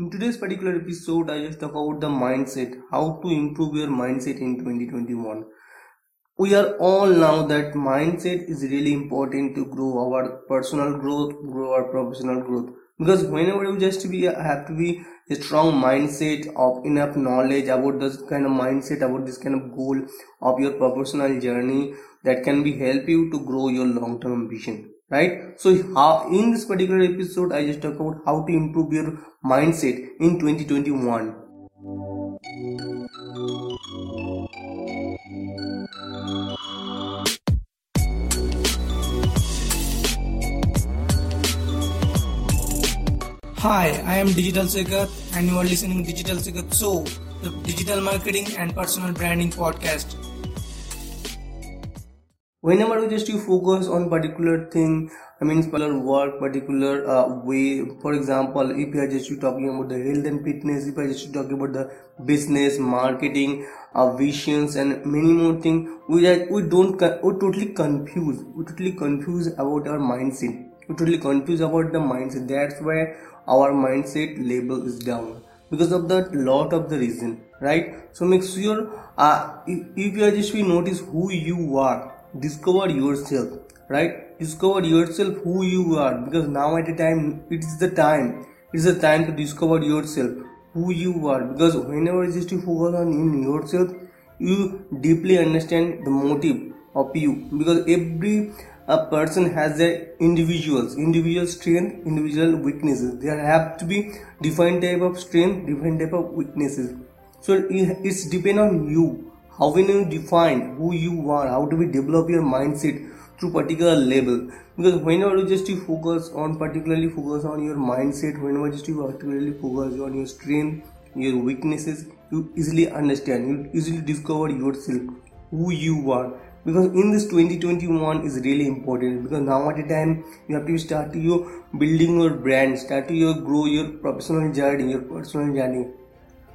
In today's particular episode, I just talk about the mindset, how to improve your mindset in 2021. We are all now that mindset is really important to grow our personal growth, grow our professional growth. Because whenever you just be have to be a strong mindset of enough knowledge about this kind of mindset, about this kind of goal of your professional journey that can be help you to grow your long-term ambition right? So how, in this particular episode i just talk about how to improve your mindset in 2021 Hi, I am Digital Sekat and you are listening Digital Sekat So, the digital marketing and personal branding podcast whenever you just you focus on particular thing i mean particular work particular uh, way for example if you are just you talking about the health and fitness if i just you talking about the business marketing uh, visions and many more things we like we don't we totally confused we totally confused about our mindset. We totally confused about the mindset. That's why our mindset label is down because of that lot of the reason right? So make sure uh, if, if you are just we notice who you are discover yourself right? Discover yourself who you are because now at the time it's the time it's the time to discover yourself who you are. Because whenever you just focus on in yourself you deeply understand the motive of you. Because every a person has their individuals individual strength individual weaknesses. There have to be different type of strength different type of weaknesses. So it's depend on you how will you define who you are how do we develop your mindset through particular level because whenever you just focus on particularly focus on your mindset whenever just you particularly focus on your strength your weaknesses you easily understand you easily discover yourself who you are. Because in this 2021 is really important because now at a time you have to start your building your brand start to your grow your professional journey your personal journey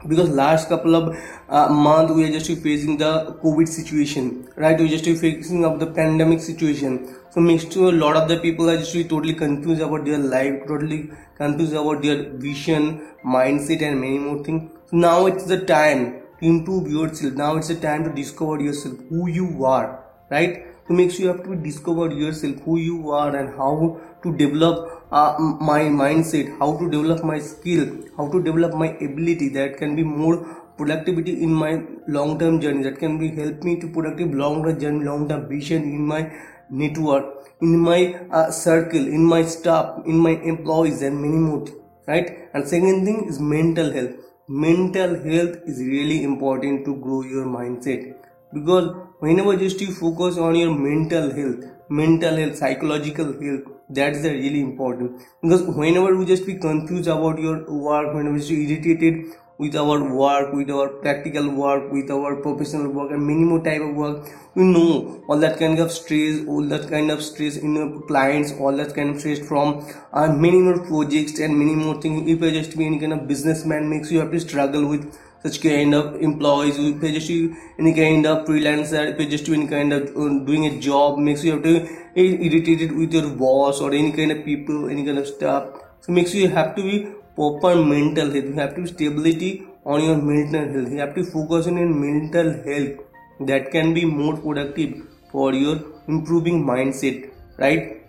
because last couple of uh, month we are just facing the covid situation right? We're just facing of the pandemic situation. So sure a lot of the people are just totally confused about their life totally confused about their vision mindset and many more things. So now it's the time to improve yourself. Now it's the time to discover yourself who you are right so make sure you have to discover yourself who you are and how to develop uh, my mindset how to develop my skill how to develop my ability. That can be more productivity in my long term journey. That can be help me to productive long term journey long term vision in my network in my uh, circle in my staff in my employees and many more right? And second thing is mental health. Mental health is really important to grow your mindset because whenever just you focus on your mental health mental health psychological health that's the really important. Because whenever we just be confused about your work whenever you irritated with our work with our practical work with our professional work and many more type of work we know all that kind of stress all that kind of stress in your clients all that kind of stress from uh, many more projects and many more things. If you just be any kind of businessman makes you have to struggle with such kind of employees if you just any kind of freelancer if you just any kind of uh, doing a job makes you have to irritated with your boss or any kind of people any kind of stuff so makes you have to be proper mental health. You have to be stability on your mental health. You have to focus on your mental health. That can be more productive for your improving mindset right?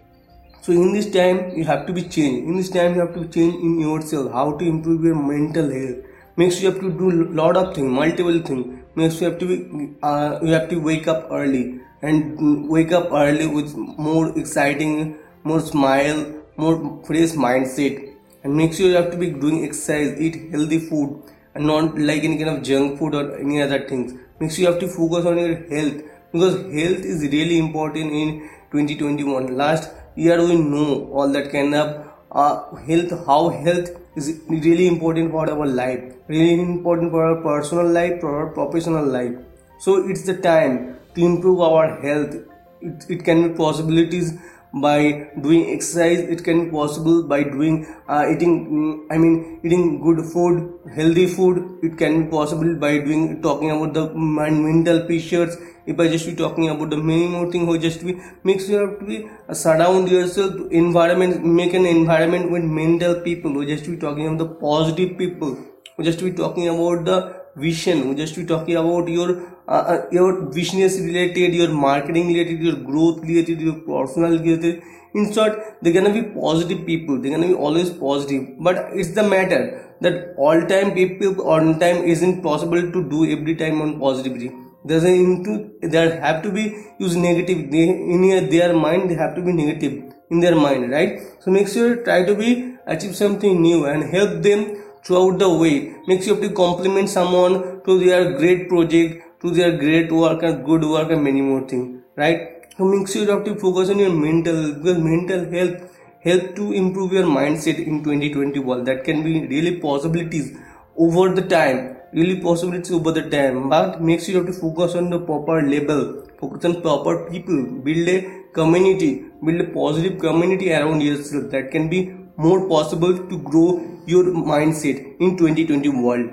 So in this time you have to be changed. In this time you have to change in yourself how to improve your mental health makes you have to do lot of things multiple things makes you have to be uh, you have to wake up early. And wake up early with more exciting more smile more fresh mindset. And make sure you have to be doing exercise eat healthy food. And not like any kind of junk food or any other things. Make sure you have to focus on your health. Because health is really important in 2021 last year we know all that kind of uh, health how health is really important for our life. Really important for our personal life for our professional life. So it's the time to improve our health. It, it can be possibilities by doing exercise. It can be possible by doing uh, eating mm, i mean eating good food healthy food. It can be possible by doing talking about the mental pressures if I just be talking about the many more thing who just be makes you have to be uh, surround yourself environment make an environment with mental people. Who just be talking about the positive people. Who just be talking about the vision. Who just be talking about your uh, uh, your business related your marketing related your growth related your personal related. In short they're gonna be positive people. They're gonna be always positive. But it's the matter that all time people on time isn't possible to do every time on positivity a into there have to be use negative. They in their mind they have to be negative in their mind right? So make sure try to be achieve something new and help them throughout the way. Make sure to compliment someone to their great project to their great work and good work and many more things right? So make sure you have to focus on your mental because mental health help to improve your mindset in 2020 world that can be really possibilities over the time really possibilities over the time. But make sure you have to focus on the proper level focus on proper people build a community build a positive community around yourself that can be more possible to grow your mindset in 2020 world.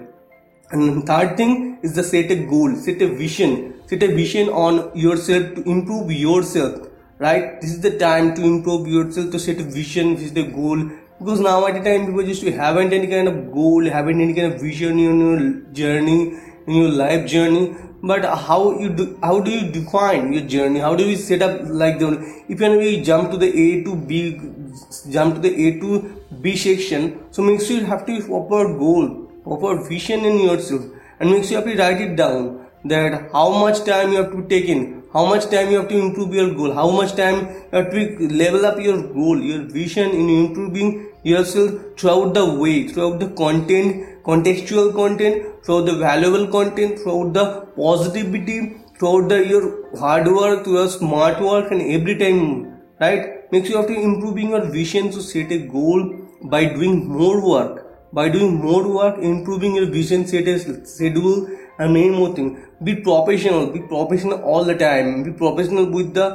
And third thing is the set a goal set a vision set a vision on yourself to improve yourself right? This is the time to improve yourself to set a vision this is the goal because now at the time people just haven't any kind of goal haven't any kind of vision in your journey in your life journey. But how you do how do you define your journey? How do you set up like the if you jump to the a to b jump to the a to b section so make sure you have to proper goal proper vision in yourself. And make sure you have to write it down that how much time you have to take in how much time you have to improve your goal how much time you have to level up your goal your vision in improving yourself throughout the way, throughout the content, contextual content, throughout the valuable content, throughout the positivity, throughout the your hard work, your smart work, and every time, right? Make sure you have to improving your vision to set a goal by doing more work. By doing more work, improving your vision, set a schedule, and many more things. Be professional. Be professional all the time. Be professional with the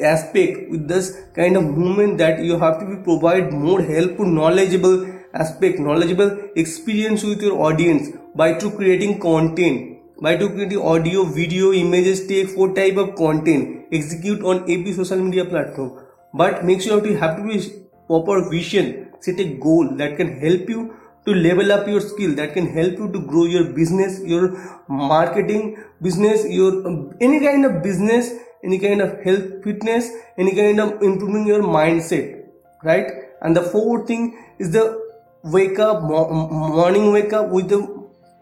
aspect with this kind of movement that you have to be provide more helpful knowledgeable aspect knowledgeable experience with your audience by to creating content. By to creating audio video images take four type of content execute on every social media platform. But make sure you have to be proper vision set a goal that can help you to level up your skill that can help you to grow your business your marketing business your um, any kind of business any kind of health fitness any kind of improving your mindset right? And the fourth thing is the wake up morning wake up with the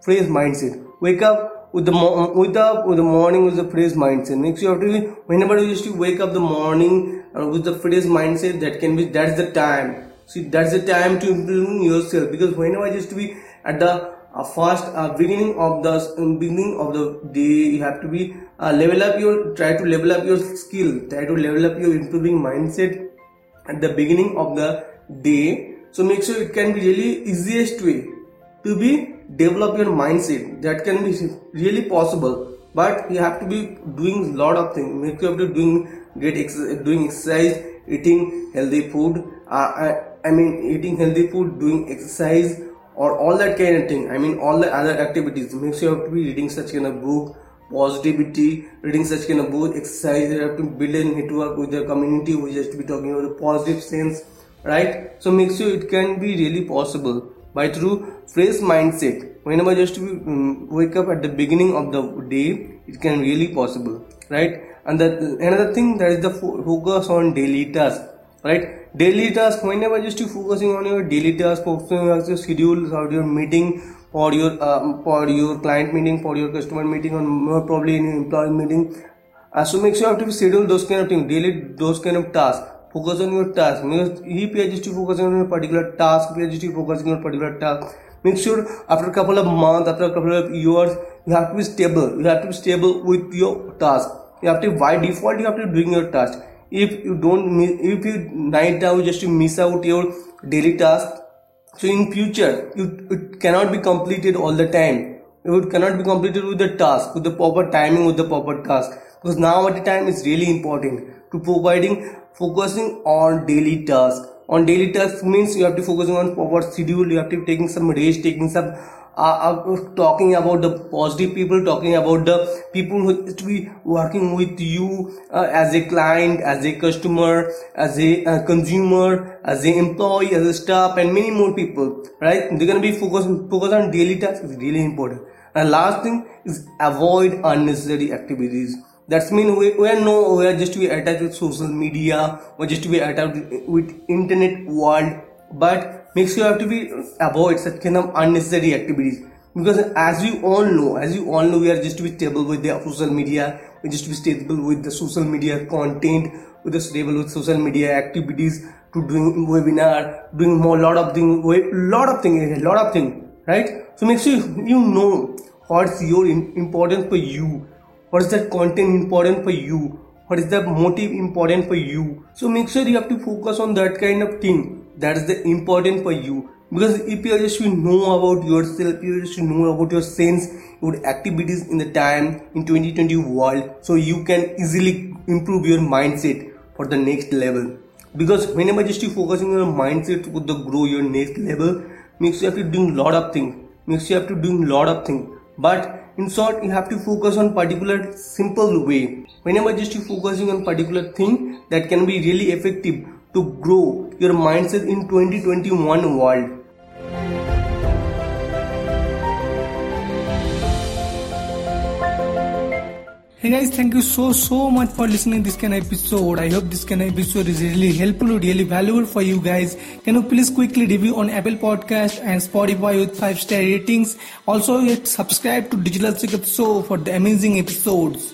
fresh mindset. Wake up with the with the with the morning with the fresh mindset. Makes you have to be whenever you used to wake up the morning uh, with the fresh mindset that can be that's the time. See that's the time to improve yourself. Because whenever I used to be at the uh, first uh, beginning of the beginning of the day you have to be uh, level up your try to level up your skill try to level up your improving mindset at the beginning of the day. So make sure it can be really easiest way to be develop your mindset. That can be really possible but you have to be doing lot of things make sure you doing get exercise, doing exercise eating healthy food uh, I, I mean eating healthy food doing exercise or all that kind of thing. I mean all the other activities. Make sure you have to be reading such kind of book positivity reading such kind of book exercise. You have to build a network with the community we just be talking about the positive sense right? So make sure it can be really possible. By through fresh mindset. Whenever just to um, wake up at the beginning of the day it can really possible right? And the another thing that is the focus on daily tasks right daily task मैंने why just focusing on your daily task schedule for your meeting for your for your client meeting for your customer meeting और more problem in employ meeting so makes you to schedule those kind of thing daily those kind of task focus on your task he P H S T on your particular task P H S T focusing on particular task make sure after couple of month after couple of years you have to be stable you have to be stable with your task you have to by default you have to doing your task if you don't if you night out just to miss out your daily task so in future you, it cannot be completed all the time. It cannot be completed with the task with the proper timing with the proper task. Because now at the time is really important to providing focusing on daily task. On daily task means you have to focus on proper schedule you have to taking some rest taking some uh, uh, talking about the positive people talking about the people who to be working with you uh, as a client as a customer as a uh, consumer as an employee as a staff and many more people right? They're gonna be focused focus on daily tasks is really important. And last thing is avoid unnecessary activities. That's mean we, we are no we are just to be attached with social media or just to be attached with internet world but make sure you have to be avoid such kind of unnecessary activities. Because as you all know as you all know we are just to be stable with the social media we just to be stable with the social media content with the stable with social media activities to doing webinar doing more lot of things lot of things a lot of things right? So make sure you know what's your important for you what is that content important for you what is the motive important for you. So make sure you have to focus on that kind of thing that's the important for you. Because if you just know about yourself you just know about your sense your activities in the time in 2020 world so you can easily improve your mindset for the next level. Because whenever just you focus on your mindset to the grow your next level makes you have to do lot of things makes you have to do lot of things but in short you have to focus on particular simple way. Whenever just you focusing on particular thing that can be really effective to grow your mindset in 2021 world Hey guys, thank you so so much for listening this kind of episode. I hope this kind of episode is really helpful, really valuable for you guys. Can you please quickly review on Apple Podcast and Spotify with five star ratings? Also, hit subscribe to Digital Secret Show for the amazing episodes.